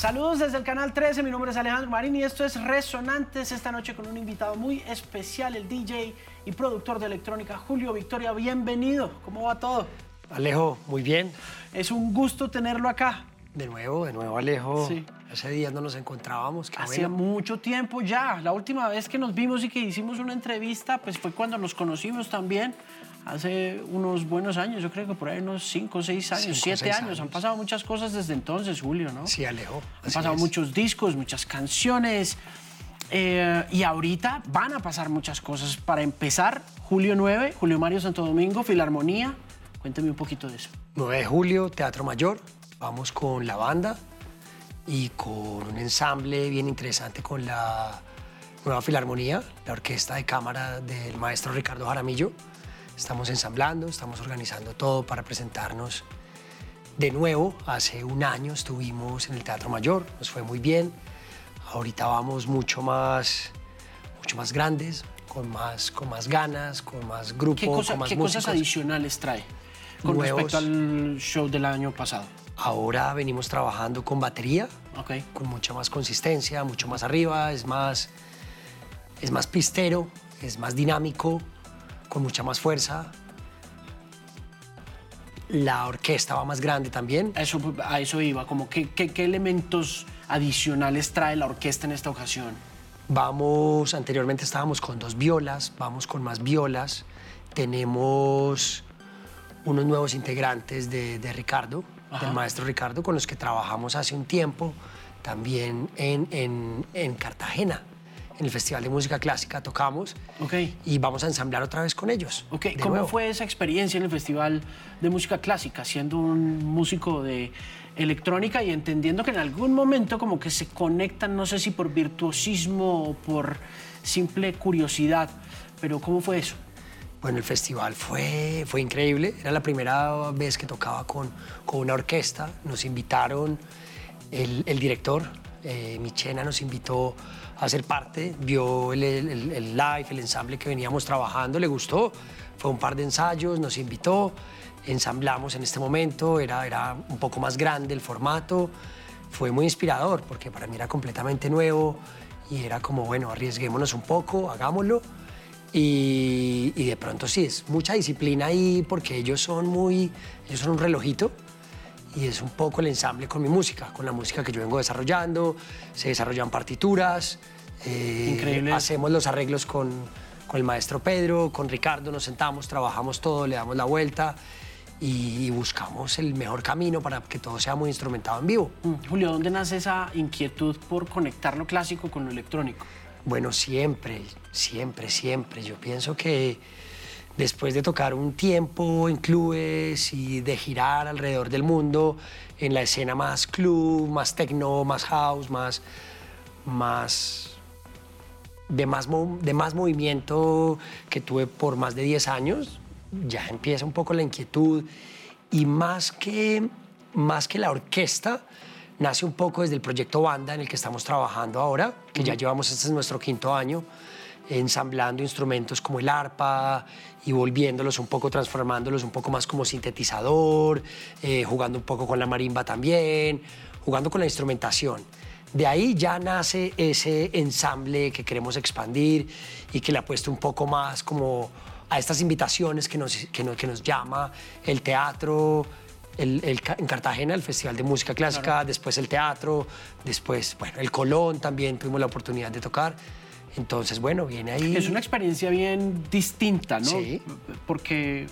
Saludos desde el canal 13, mi nombre es Alejandro Marín y esto es Resonantes esta noche con un invitado muy especial, el DJ y productor de electrónica Julio Victoria. Bienvenido, ¿cómo va todo? Alejo, muy bien. Es un gusto tenerlo acá. De nuevo, de nuevo, Alejo. Sí. Hace días no nos encontrábamos. Bueno. mucho tiempo ya. La última vez que nos vimos y que hicimos una entrevista, pues fue cuando nos conocimos también. Hace unos buenos años, yo creo que por ahí unos 5 o 6 años, Cinco o 7 seis años. Han pasado muchas cosas desde entonces, Julio, ¿no? Sí, Alejo. Han pasado es. muchos discos, muchas canciones. eh, y ahorita van a pasar muchas cosas. Para empezar, Julio 9, Julio Mario Santo Domingo, Filarmonía. Cuénteme un poquito de eso. 9 de julio, Teatro Mayor. Vamos con la banda y con un ensamble bien interesante con la Nueva Filarmonía, la orquesta de cámara del maestro Ricardo Jaramillo. Estamos ensamblando, estamos organizando todo para presentarnos de nuevo. Hace un año estuvimos en el Teatro Mayor, nos fue muy bien. Ahorita vamos mucho más, mucho más grandes, con más, con más ganas, con más grupo, ¿Qué, cosa- con más qué cosas músicos. adicionales trae con Nuevos. respecto al show del año pasado? Ahora venimos trabajando con batería, Ok. con mucha más consistencia, mucho más arriba, es más, es más pistero, es más dinámico, con mucha más fuerza. La orquesta va más grande también. A eso, a eso iba, como que, que- qué elementos adicionales trae la orquesta en esta ocasión. Vamos, anteriormente estábamos con dos violas, vamos con más violas. Tenemos unos nuevos integrantes de, de Ricardo, Ajá. del maestro Ricardo, con los que trabajamos hace un tiempo, también en, en- en Cartagena. En el Festival de Música Clásica tocamos Ok. y vamos a ensamblar otra vez con ellos. Ok, de ¿cómo nuevo. fue esa experiencia en el Festival de Música Clásica, siendo un músico de electrónica y entendiendo que en algún momento como que se conectan, no sé si por virtuosismo o por simple curiosidad, pero ¿cómo fue eso? Bueno, el festival fue, fue increíble. Era la primera vez que tocaba con, con una orquesta. Nos invitaron, el, el director, eh, Michena, nos invitó a ser parte. Vio el, el- el live, el ensamble que veníamos trabajando, le gustó. Fue un par de ensayos, nos invitó. Ensamblamos en este momento, era, era un poco más grande el formato. Fue muy inspirador porque para mí era completamente nuevo y era como, bueno, arriesguémonos un poco, hagámoslo. Y, y de pronto sí, es mucha disciplina ahí porque ellos son muy, ellos son un relojito y es un poco el ensamble con mi música, con la música que yo vengo desarrollando, se desarrollan partituras, eh, Increíble. hacemos los arreglos con, con el maestro Pedro, con Ricardo, nos sentamos, trabajamos todo, le damos la vuelta y buscamos el mejor camino para que todo sea muy instrumentado en vivo. Mm, Julio, ¿dónde nace esa inquietud por conectar lo clásico con lo electrónico? Bueno, siempre, siempre, siempre. Yo pienso que después de tocar un tiempo en clubes y de girar alrededor del mundo en la escena más club, más techno, más house, más, más de más, de más movimiento que tuve por más de 10 años, ya empieza un poco la inquietud. Y más que, más que la orquesta, nace un poco desde el proyecto Banda en el que estamos trabajando ahora, que ya llevamos, este es nuestro quinto año, ensamblando instrumentos como el arpa y volviéndolos un poco, transformándolos un poco más como sintetizador, eh, jugando un poco con la marimba también, jugando con la instrumentación. De ahí ya nace ese ensamble que queremos expandir y que le apuesta un poco más como a estas invitaciones que nos, que nos, que nos llama el teatro, el, en Cartagena el Festival de Música Clásica, después el teatro, después, bueno, el Colón también tuvimos la oportunidad de tocar. Entonces, bueno, viene ahí. Es una experiencia bien distinta, ¿no? Sí. Porque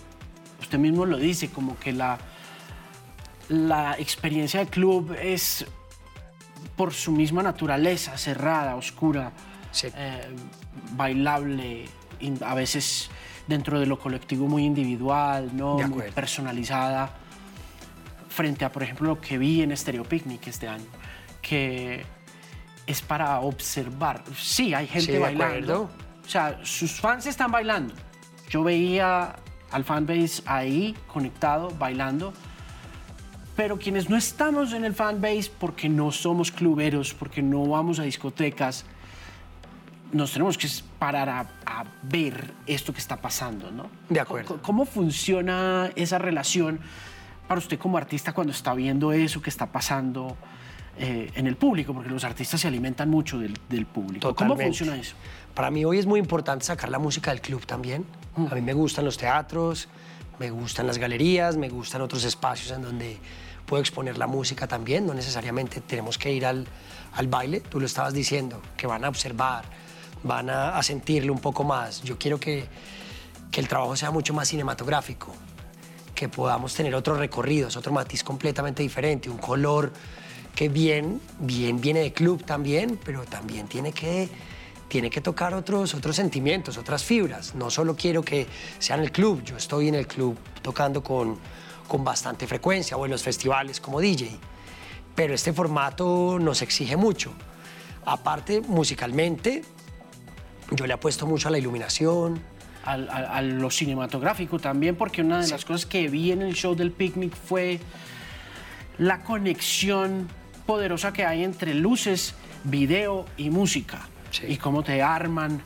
usted mismo lo dice, como que la, la experiencia de club es por su misma naturaleza, cerrada, oscura, Sí. eh, bailable, a veces dentro de lo colectivo muy individual, ¿no? Muy personalizada, frente a, por ejemplo, lo que vi en Stereo Picnic este año, que es para observar. Sí, hay gente Sí, bailando. O sea, sus fans están bailando. Yo veía al fanbase ahí conectado, bailando. Pero quienes no estamos en el fanbase porque no somos cluberos, porque no vamos a discotecas, nos tenemos que parar a, a ver esto que está pasando, ¿no? De acuerdo. ¿Cómo funciona esa relación para usted como artista cuando está viendo eso que está pasando? Eh, en el público, porque los artistas se alimentan mucho del, del público. ¿Cómo Totalmente. funciona eso? Para mí hoy es muy importante sacar la música del club también. A mí me gustan los teatros, me gustan las galerías, me gustan otros espacios en donde puedo exponer la música también. No necesariamente tenemos que ir al, al baile, tú lo estabas diciendo, que van a observar, van a, a sentirlo un poco más. Yo quiero que, que el trabajo sea mucho más cinematográfico, que podamos tener otros recorridos, otro matiz completamente diferente, un color que bien, bien viene de club también, pero también tiene que, tiene que tocar otros, otros sentimientos, otras fibras. No solo quiero que sea en el club, yo estoy en el club tocando con, con bastante frecuencia o en los festivales como DJ, pero este formato nos exige mucho. Aparte, musicalmente, yo le apuesto mucho a la iluminación, Al- al- a lo cinematográfico también, porque una de las cosas que vi en el show del picnic fue la conexión poderosa que hay entre luces, video y música. Sí. Y cómo te arman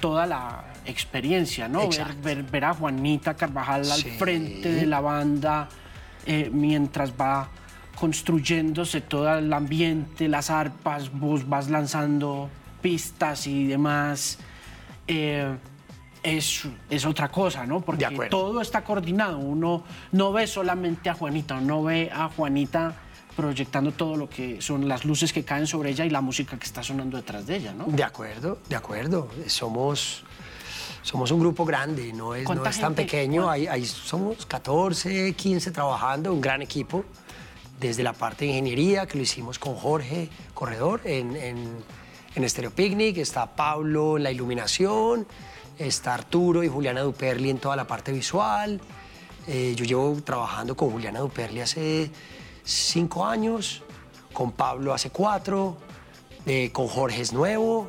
toda la experiencia, ¿no? Ver, Exacto. ver- ver a Juanita Carvajal al frente de la banda eh, mientras va construyéndose todo el ambiente, las arpas, vos vas lanzando pistas y demás. Eh, es, es otra cosa, ¿no? Porque todo está coordinado. Uno no ve solamente a Juanita, uno ve a Juanita proyectando todo lo que son las luces que caen sobre ella y la música que está sonando detrás de ella, ¿no? De acuerdo, de acuerdo. Somos, somos un grupo grande, no es, no ¿Cuánta es tan gente? pequeño. ¿Cuán- Hay, hay- somos 14, 15 trabajando, un gran equipo. Desde la parte de ingeniería, que lo hicimos con Jorge Corredor en, en, en Stereo Picnic, está Pablo en la iluminación, está Arturo y Juliana Duperli en toda la parte visual. Eh, yo llevo trabajando con Juliana Duperli hace cinco años, con Pablo hace cuatro, eh, con Jorge es nuevo.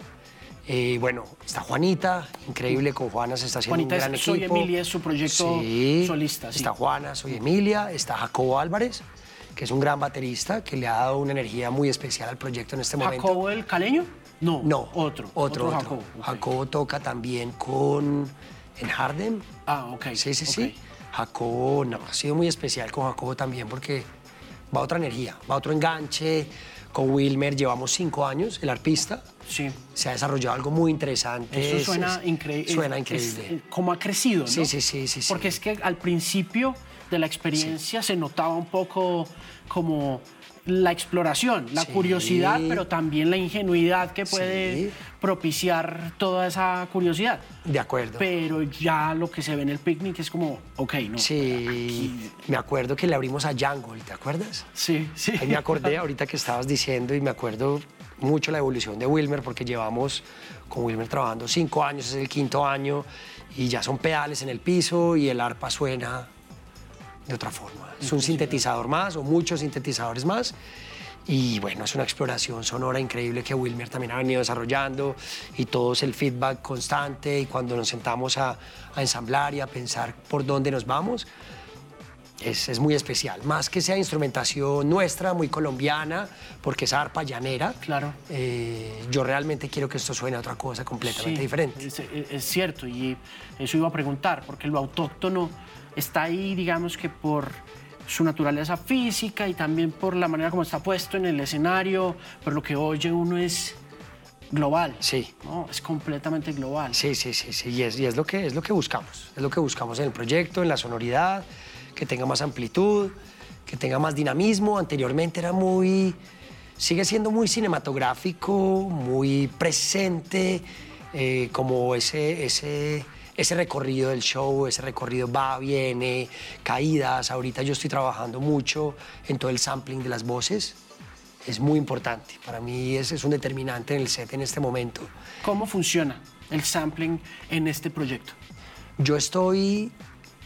eh, bueno, está Juanita, increíble, con Juana se está haciendo Juanita un gran es Soy equipo. Emilia, es su proyecto Sí, solista, sí. Está Juana, soy Emilia, está Jacobo Álvarez, que es un gran baterista que le ha dado una energía muy especial al proyecto en este momento. ¿Jacobo el caleño? No, No, otro. Otro, otro. Jacobo. ok. Jacobo toca también con en Harden. Ah, ok. Sí, sí, ok. sí. Jacobo, no, ha sido muy especial con Jacobo también porque va otra energía, va otro enganche. Con Wilmer llevamos cinco años, el arpista. Sí. Se ha desarrollado algo muy interesante. Eso suena, Es- increíble. Suena increíble. como ha crecido, ¿no? Sí, sí, sí, sí, sí. Porque es que al principio de la experiencia se notaba un poco como la exploración, la Sí. curiosidad, pero también la ingenuidad que puede Sí. propiciar toda esa curiosidad. De acuerdo. Pero ya lo que se ve en el picnic es como, ok, no. Sí, me acuerdo que le abrimos a Jungle, ¿te acuerdas? Sí, sí. Ahí me acordé ahorita que estabas diciendo y me acuerdo mucho la evolución de Wilmer porque llevamos con Wilmer trabajando cinco años, es el quinto año y ya son pedales en el piso y el arpa suena de otra forma. Es un sintetizador más o muchos sintetizadores más y bueno, es una exploración sonora increíble que Wilmer también ha venido desarrollando y todo es el feedback constante y cuando nos sentamos a, a ensamblar y a pensar por dónde nos vamos, es, es muy especial. Más que sea instrumentación nuestra, muy colombiana, porque es arpa llanera. Claro. eh, yo realmente quiero que esto suene a otra cosa completamente Sí, diferente. Es, es- es cierto, y eso iba a preguntar, porque lo autóctono está ahí, digamos que por su naturaleza física y también por la manera como está puesto en el escenario, pero lo que oye uno es global. Sí. ¿no? Es completamente global. Sí, sí, sí, sí. Y, es, y es, lo que, es lo que buscamos. Es lo que buscamos en el proyecto, en la sonoridad, que tenga más amplitud, que tenga más dinamismo. Anteriormente era muy. Sigue siendo muy cinematográfico, muy presente, eh, como ese, ese, ese recorrido del show, ese recorrido va, viene, caídas. Ahorita yo estoy trabajando mucho en todo el sampling de las voces. Es muy importante. Para mí ese es un determinante en el set en este momento. ¿Cómo funciona el sampling en este proyecto? Yo estoy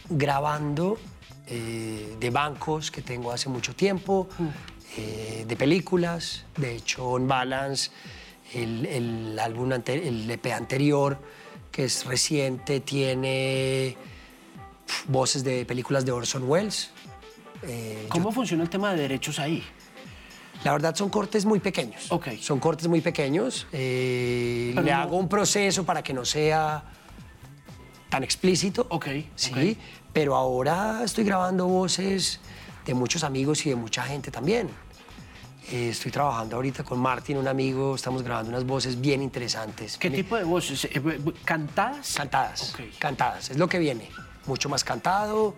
grabando eh, de bancos que tengo hace mucho tiempo, eh, de películas. De hecho, On Balance, el, el álbum ante- el EP anterior, que es reciente, tiene voces de películas de Orson Welles. Eh, yo ¿Cómo funciona el tema de derechos ahí? la verdad son cortes muy pequeños. Ok. Son cortes muy pequeños. Eh, le no- hago un proceso para que no sea tan explícito. Ok, Sí, ok. pero ahora estoy grabando voces de muchos amigos y de mucha gente también. Eh, estoy trabajando ahorita con Martin, un amigo, estamos grabando unas voces bien interesantes. ¿Qué tipo de voces? Eh, ¿Cantadas? Cantadas, cantadas, es lo que viene. Mucho más cantado.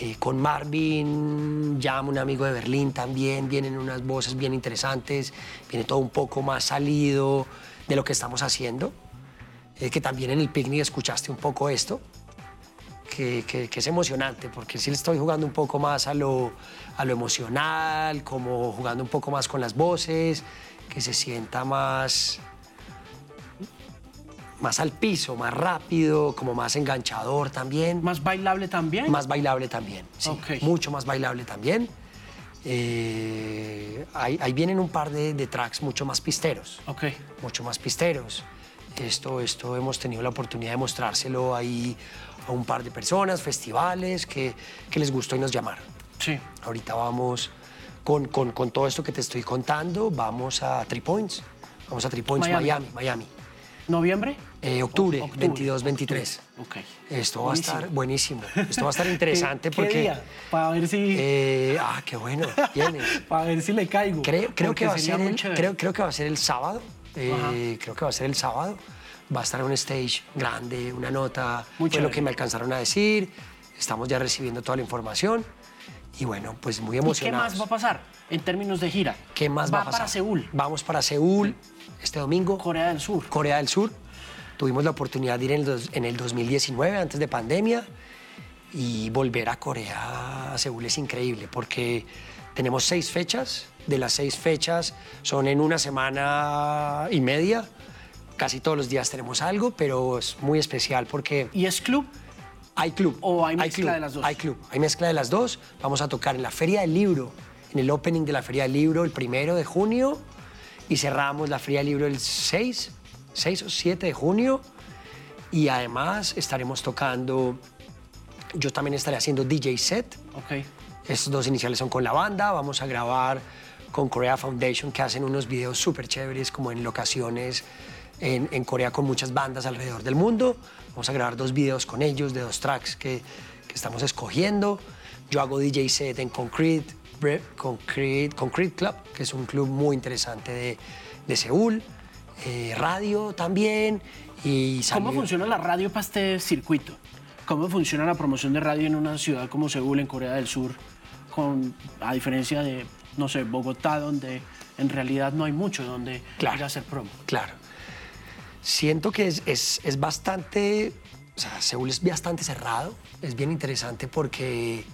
eh, con Marvin, Jam, un amigo de Berlín también, vienen unas voces bien interesantes, viene todo un poco más salido de lo que estamos haciendo. Eh, que también en el picnic escuchaste un poco esto, que, que- que es emocionante, porque sí le estoy jugando un poco más a lo, a lo emocional, como jugando un poco más con las voces, que se sienta más, más al piso, más rápido, como más enganchador también, ¿Más bailable también? más bailable también, sí, Ok. mucho más bailable también. Eh, ahí, ahí vienen un par de, de tracks mucho más pisteros Ok. mucho más pisteros. Esto, esto hemos tenido la oportunidad de mostrárselo ahí a un par de personas, festivales que, que les gustó y nos llamaron. Sí. Ahorita vamos con, con, con todo esto que te estoy contando, vamos a Three Points. Vamos a Three Points, Miami. Miami, Miami. ¿Noviembre? Eh, octubre, Octubre. 22, 23. Ok. Esto va a estar Buenísimo. Esto va a estar interesante ¿Qué, porque... ¿Qué día? Para ver si, eh, ah, qué bueno, para ver si le caigo. Creo, que va a ser el, creo, creo que va a ser el sábado. eh, creo que va a ser el sábado. Va a estar en un stage grande, una nota. Muy fue lo que me alcanzaron a decir. Estamos ya recibiendo toda la información. Y bueno, pues muy ¿Y qué emocionados. más va a pasar en términos de gira? ¿Qué más va, a pasar? para Seúl, Vamos para Seúl este domingo. Corea del Sur. Corea del Sur. Tuvimos la oportunidad de ir en el, en el 2019, antes de pandemia, y volver a Corea, a Seúl es increíble, porque tenemos seis fechas, de las seis fechas son en una semana y media, casi todos los días tenemos algo, pero es muy especial porque ¿Y es club? hay club. ¿O hay mezcla club, de las dos? Hay club, hay mezcla de las dos. Vamos a tocar en la Feria del Libro, en el opening de la Feria del Libro el primero de junio y cerramos la Feria del Libro el 6, 6 o 7 de junio. Y además estaremos tocando, yo también estaré haciendo DJ set. Ok. Estos dos iniciales son con la banda. Vamos a grabar con Korea Foundation, que hacen unos videos súper chéveres, como en locaciones en, en Corea con muchas bandas alrededor del mundo. Vamos a grabar dos videos con ellos, de dos tracks que, que estamos escogiendo. Yo hago DJ set en Concrete, Concrete, Concrete Club, que es un club muy interesante de, de Seúl. Eh, radio también. Y ¿Cómo salió- funciona la radio para este circuito? ¿Cómo funciona la promoción de radio en una ciudad como Seúl, en Corea del Sur, con, a diferencia de, no sé, Bogotá, donde en realidad no hay mucho donde Claro. ir a hacer promo? Claro. Siento que es, es, es bastante, o sea, Seúl es bastante cerrado, es bien interesante porque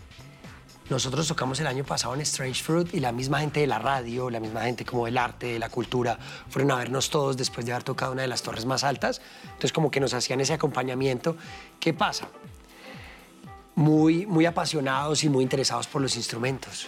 nosotros tocamos el año pasado en Strange Fruit y la misma gente de la radio, la misma gente como del arte, de la cultura, fueron a vernos todos después de haber tocado una de las torres más altas. Entonces como que nos hacían ese acompañamiento. ¿Qué pasa? Muy, muy apasionados y muy interesados por los instrumentos.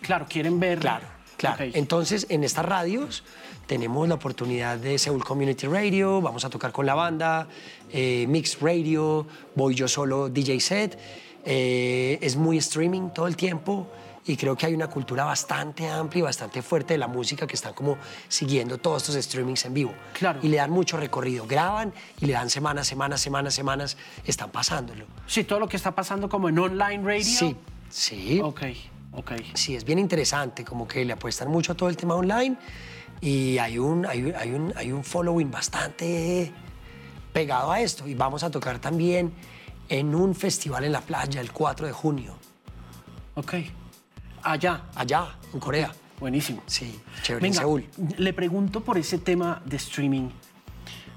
Claro, quieren ver. Claro, claro. Ok. Entonces, en estas radios tenemos la oportunidad de Seoul Community Radio, vamos a tocar con la banda, eh, Mix Radio, voy yo solo DJ set. eh, es muy streaming todo el tiempo y creo que hay una cultura bastante amplia y bastante fuerte de la música que están como siguiendo todos estos streamings en vivo. Claro. Y le dan mucho recorrido, graban y le dan semanas, semanas, semanas, semanas, están pasándolo. Sí, todo lo que está pasando como en online radio. Sí, sí. Ok, ok. Sí, es bien interesante, como que le apuestan mucho a todo el tema online y hay un, hay, hay un, hay un following bastante pegado a esto. Y vamos a tocar también en un festival en la playa el 4 de junio, Ok. Allá. allá, en Corea. Buenísimo. Sí, chévere, en Venga, Seúl. le pregunto por ese tema de streaming,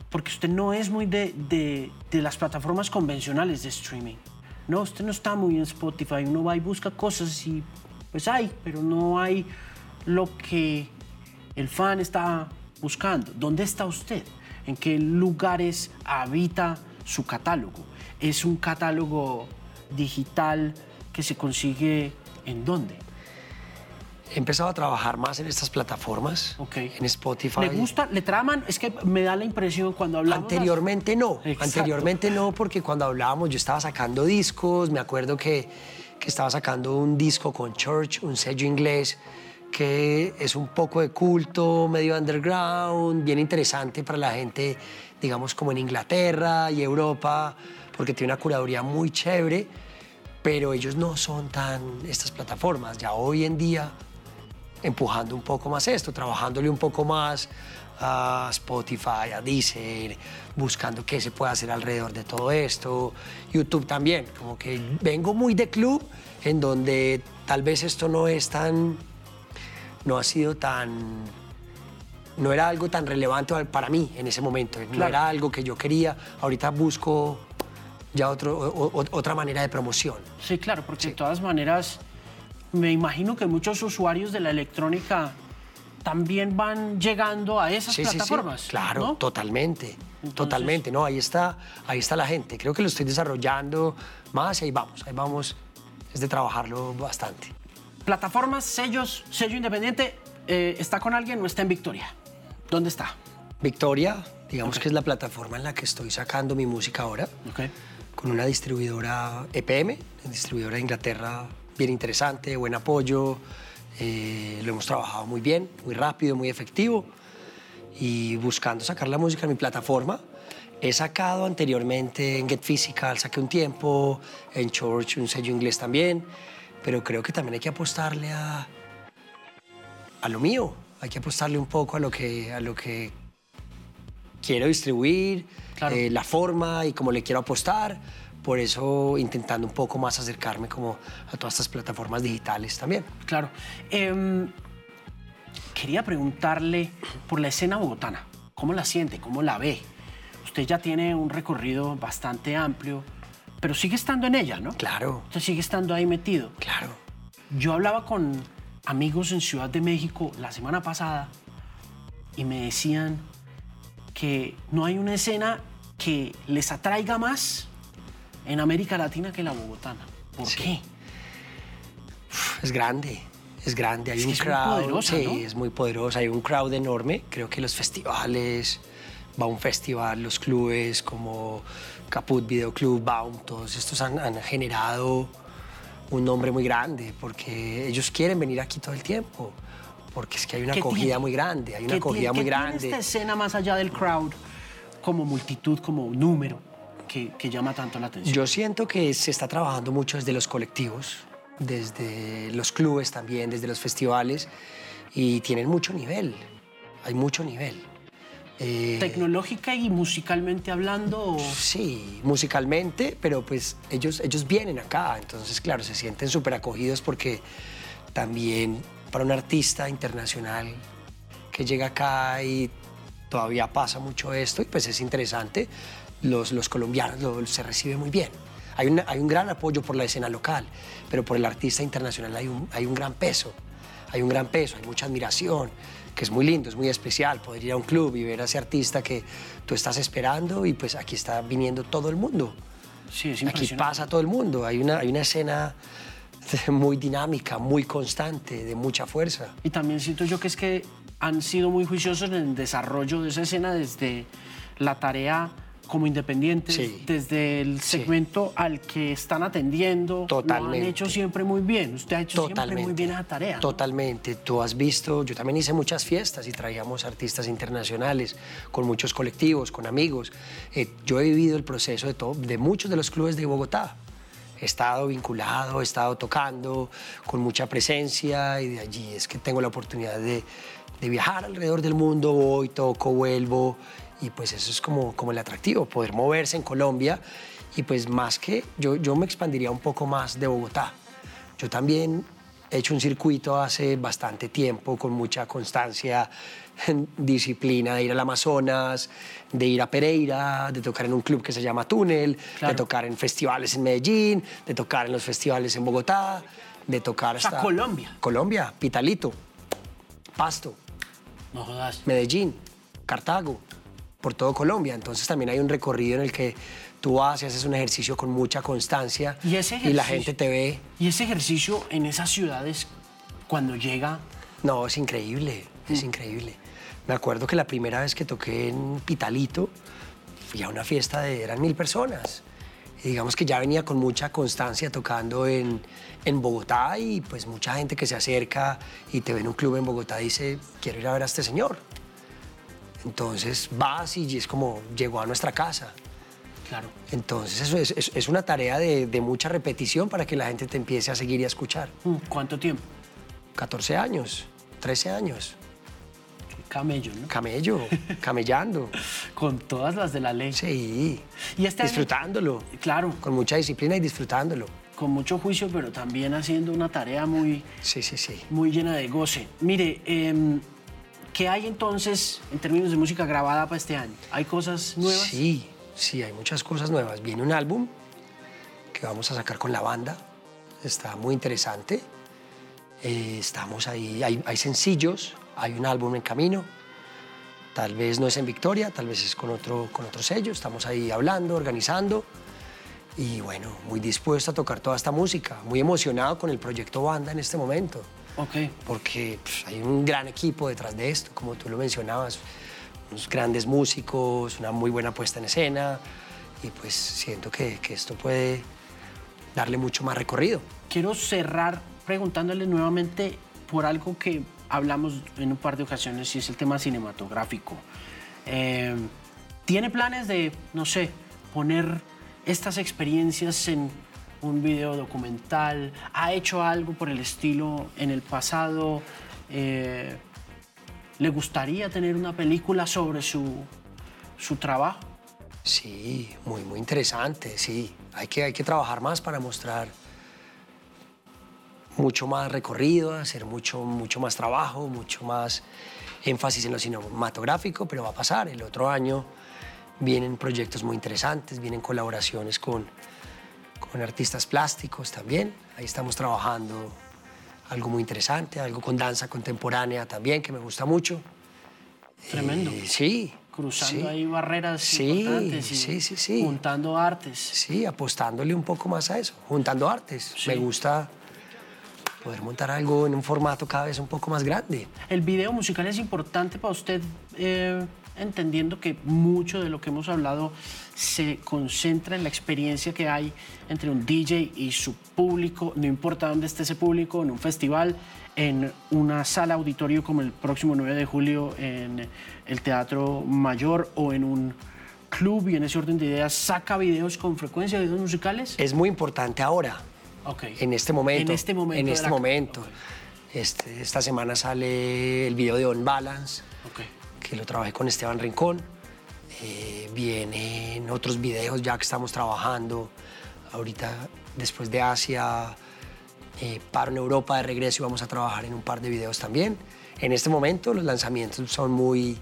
porque usted no es muy de, de- de las plataformas convencionales de streaming. No, usted no está muy en Spotify, uno va y busca cosas y pues hay, pero no hay lo que el fan está buscando. ¿Dónde está usted? ¿En qué lugares habita su catálogo? ¿Es un catálogo digital que se consigue en dónde? He empezado a trabajar más en estas plataformas, Ok. en Spotify. ¿Le gusta? ¿Le traman? Es que me da la impresión cuando hablamos... Anteriormente no, Exacto. anteriormente no, porque cuando hablábamos yo estaba sacando discos, me acuerdo que, que estaba sacando un disco con Church, un sello inglés, que es un poco de culto, medio underground, bien interesante para la gente, digamos, como en Inglaterra y Europa, porque tiene una curaduría muy chévere, pero ellos no son tan estas plataformas. Ya hoy en día empujando un poco más esto, trabajándole un poco más a Spotify, a Deezer, buscando qué se puede hacer alrededor de todo esto. YouTube también, como que vengo muy de club, en donde tal vez esto no es tan, no ha sido tan, no era algo tan relevante para mí en ese momento, no Claro. era algo que yo quería. Ahorita busco ya otro, o- o- otra manera de promoción. Sí, claro, porque de todas maneras me imagino que muchos usuarios de la electrónica también van llegando a esas Sí, sí, sí. plataformas. Claro, ¿no? totalmente. Entonces- Totalmente, no, ahí está, ahí está la gente. Creo que lo estoy desarrollando más y ahí vamos, ahí vamos. Es de trabajarlo bastante. Plataformas, sellos, sello independiente, eh, ¿está con alguien o está en Victoria? ¿Dónde está? Victoria, digamos que es la plataforma en la que estoy sacando mi música ahora, Ok. con una distribuidora EPM, distribuidora de Inglaterra bien interesante, buen apoyo. eh, lo hemos trabajado muy bien, muy rápido, muy efectivo. y buscando sacar la música en mi plataforma. He sacado anteriormente en Get Physical, saqué un tiempo, en Church un sello inglés también, pero creo que también hay que apostarle a, a lo mío, hay que apostarle un poco a lo que, a lo que quiero distribuir, Claro. eh, la forma y cómo le quiero apostar. Por eso intentando un poco más acercarme como a todas estas plataformas digitales también. Claro. Em, quería preguntarle por la escena bogotana. ¿Cómo la siente? ¿Cómo la ve? Usted ya tiene un recorrido bastante amplio, pero sigue estando en ella, ¿no? Claro, Usted sigue estando ahí metido. claro. Yo hablaba con amigos en Ciudad de México la semana pasada y me decían que no hay una escena que les atraiga más en América Latina que la bogotana. ¿Por Sí. qué? Es grande, es grande. Hay Es un que es muy crowd. poderosa, sí, ¿no? es muy poderosa. Hay un crowd enorme. Creo que los festivales, va a un festival, los clubes como Caput Video Club, Baum, todos estos han, han generado un nombre muy grande porque ellos quieren venir aquí todo el tiempo. Porque es que hay una ¿Qué acogida tiene? muy grande, hay una ¿Qué acogida tiene- muy qué tiene grande. esta escena más allá del crowd, como multitud, como número, que, que llama tanto la atención? Yo siento que se está trabajando mucho desde los colectivos, desde los clubes también, desde los festivales, y tienen mucho nivel, hay mucho nivel. Eh, Tecnológica y musicalmente hablando, o- Sí, musicalmente, pero pues ellos, ellos vienen acá, entonces claro, se sienten súper acogidos porque también para un artista internacional que llega acá y todavía pasa mucho esto, y pues es interesante, los, los colombianos lo- se recibe muy bien. Hay, una- hay un gran apoyo por la escena local, pero por el artista internacional hay un, hay un gran peso, hay un gran peso, hay mucha admiración, que es muy lindo, es muy especial poder ir a un club y ver a ese artista que tú estás esperando y pues aquí está viniendo todo el mundo. sí, es Aquí pasa todo el mundo, hay una, hay una escena muy dinámica, muy constante, de mucha fuerza. Y también siento yo que es que han sido muy juiciosos en el desarrollo de esa escena desde la tarea como independientes, Sí. desde el Sí. segmento al que están atendiendo. Lo han Totalmente. hecho siempre muy bien. Usted ha hecho siempre Totalmente. muy bien esa tarea. ¿no? Totalmente. Tú has visto, yo también hice muchas fiestas y traíamos artistas internacionales con muchos colectivos, con amigos. Eh, yo he vivido el proceso de, todo, de muchos de los clubes de Bogotá. He estado vinculado, he estado tocando con mucha presencia y de allí es que tengo la oportunidad de, de viajar alrededor del mundo. Voy, toco, vuelvo y pues eso es como, como el atractivo, poder moverse en Colombia y pues más que yo, yo me expandiría un poco más de Bogotá. Yo también he hecho un circuito hace bastante tiempo con mucha constancia, disciplina de ir al Amazonas, de ir a Pereira, de tocar en un club que se llama Túnel, Claro. de tocar en festivales en Medellín, de tocar en los festivales en Bogotá, de tocar O sea, hasta Colombia. Colombia, Pitalito, Pasto, No jodas. Medellín, Cartago, por todo Colombia. Entonces también hay un recorrido en el que tú vas y haces un ejercicio con mucha constancia Y ese la ejercicio- gente te ve. Y ese ejercicio en esas ciudades, cuando llega, No, es increíble, es increíble. Me acuerdo que la primera vez que toqué en Pitalito, fui a una fiesta de, eran mil personas. Y digamos que ya venía con mucha constancia tocando en, en Bogotá y pues mucha gente que se acerca y te ve en un club en Bogotá dice, quiero ir a ver a este señor. Entonces vas y es como llegó a nuestra casa. claro. Entonces eso es, es- es una tarea de, de mucha repetición para que la gente te empiece a seguir y a escuchar. Mm, ¿Cuánto tiempo? 14 años. 13 años. Camello, ¿no? Camello, camellando. Con todas las de la ley. Sí. Y este año- disfrutándolo. Claro, Con mucha disciplina y disfrutándolo. con mucho juicio, pero también haciendo una tarea muy, Sí, sí, sí. muy llena de goce. Mire, em, ¿qué hay entonces en términos de música grabada para este año? ¿Hay cosas nuevas? Sí, sí, hay muchas cosas nuevas. Viene un álbum que vamos a sacar con la banda. Está muy interesante. Eh, estamos ahí, hay, hay sencillos, hay un álbum en camino. Tal vez no es en Victoria, tal vez es con otro, con otro sello. Estamos ahí hablando, organizando. Y bueno, muy dispuesto a tocar toda esta música. Muy emocionado con el proyecto Banda en este momento Ok. porque pues, hay un gran equipo detrás de esto, como tú lo mencionabas, unos grandes músicos, una muy buena puesta en escena, y pues siento que, que esto puede darle mucho más recorrido. Quiero cerrar preguntándole nuevamente por algo que hablamos en un par de ocasiones y es el tema cinematográfico. Eh, ¿Tiene planes de, no sé, poner estas experiencias en un video documental? ¿Ha hecho algo por el estilo en el pasado? Eh, ¿Le gustaría tener una película sobre su, su trabajo? Sí, muy, muy interesante, sí. Hay que, hay que trabajar más para mostrar mucho más recorrido, hacer mucho, mucho más trabajo, mucho más énfasis en lo cinematográfico, pero va a pasar. El otro año vienen proyectos muy interesantes, vienen colaboraciones con, con artistas plásticos también. Ahí estamos trabajando algo muy interesante, algo con danza contemporánea también, que me gusta mucho. Tremendo. Eh, sí. Cruzando sí. ahí barreras Sí, importantes y sí, sí, sí. juntando artes. Sí, apostándole un poco más a eso, juntando artes. Sí. Me gusta poder montar algo en un formato cada vez un poco más grande. El video musical es importante para usted, eh, entendiendo que mucho de lo que hemos hablado se concentra en la experiencia que hay entre un DJ y su público, no importa dónde esté ese público, en un festival, en una sala auditorio como el próximo 9 de julio en el Teatro Mayor o en un club y en ese orden de ideas, ¿saca videos con frecuencia, videos musicales? Es muy importante ahora, Ok. en este momento. En este momento. En este momento. Este, esta semana sale el video de On Balance, ok. Que lo trabajé con Esteban Rincón. Eh, vienen otros videos ya que estamos trabajando. Ahorita, después de Asia, eh, paro en Europa de regreso y vamos a trabajar en un par de videos también. En este momento los lanzamientos son muy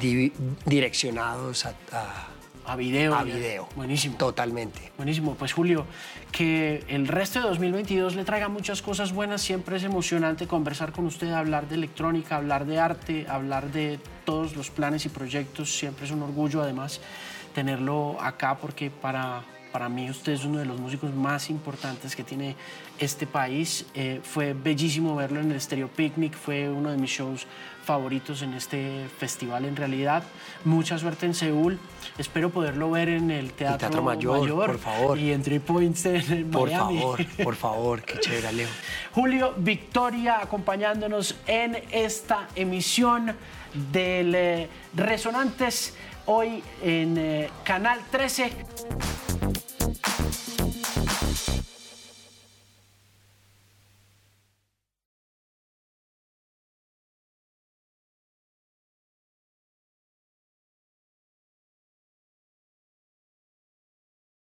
di- direccionados a, a- A video. a video. Buenísimo. Totalmente. Buenísimo, pues Julio, que el resto de 2022 le traiga muchas cosas buenas. Siempre es emocionante conversar con usted, hablar de electrónica, hablar de arte, hablar de todos los planes y proyectos. Siempre es un orgullo, además, tenerlo acá porque para, para mí usted es uno de los músicos más importantes que tiene este país. Eh, fue bellísimo verlo en el Stereo Picnic, fue uno de mis shows favoritos en este festival en realidad. Mucha suerte en Seúl. Espero poderlo ver en el Teatro, Teatro Mayor, por favor. Y en Three Points en Por Miami. favor, por favor, qué chévere, Alejo. Julio Victoria acompañándonos en esta emisión del eh, Resonantes hoy en eh, Canal 13.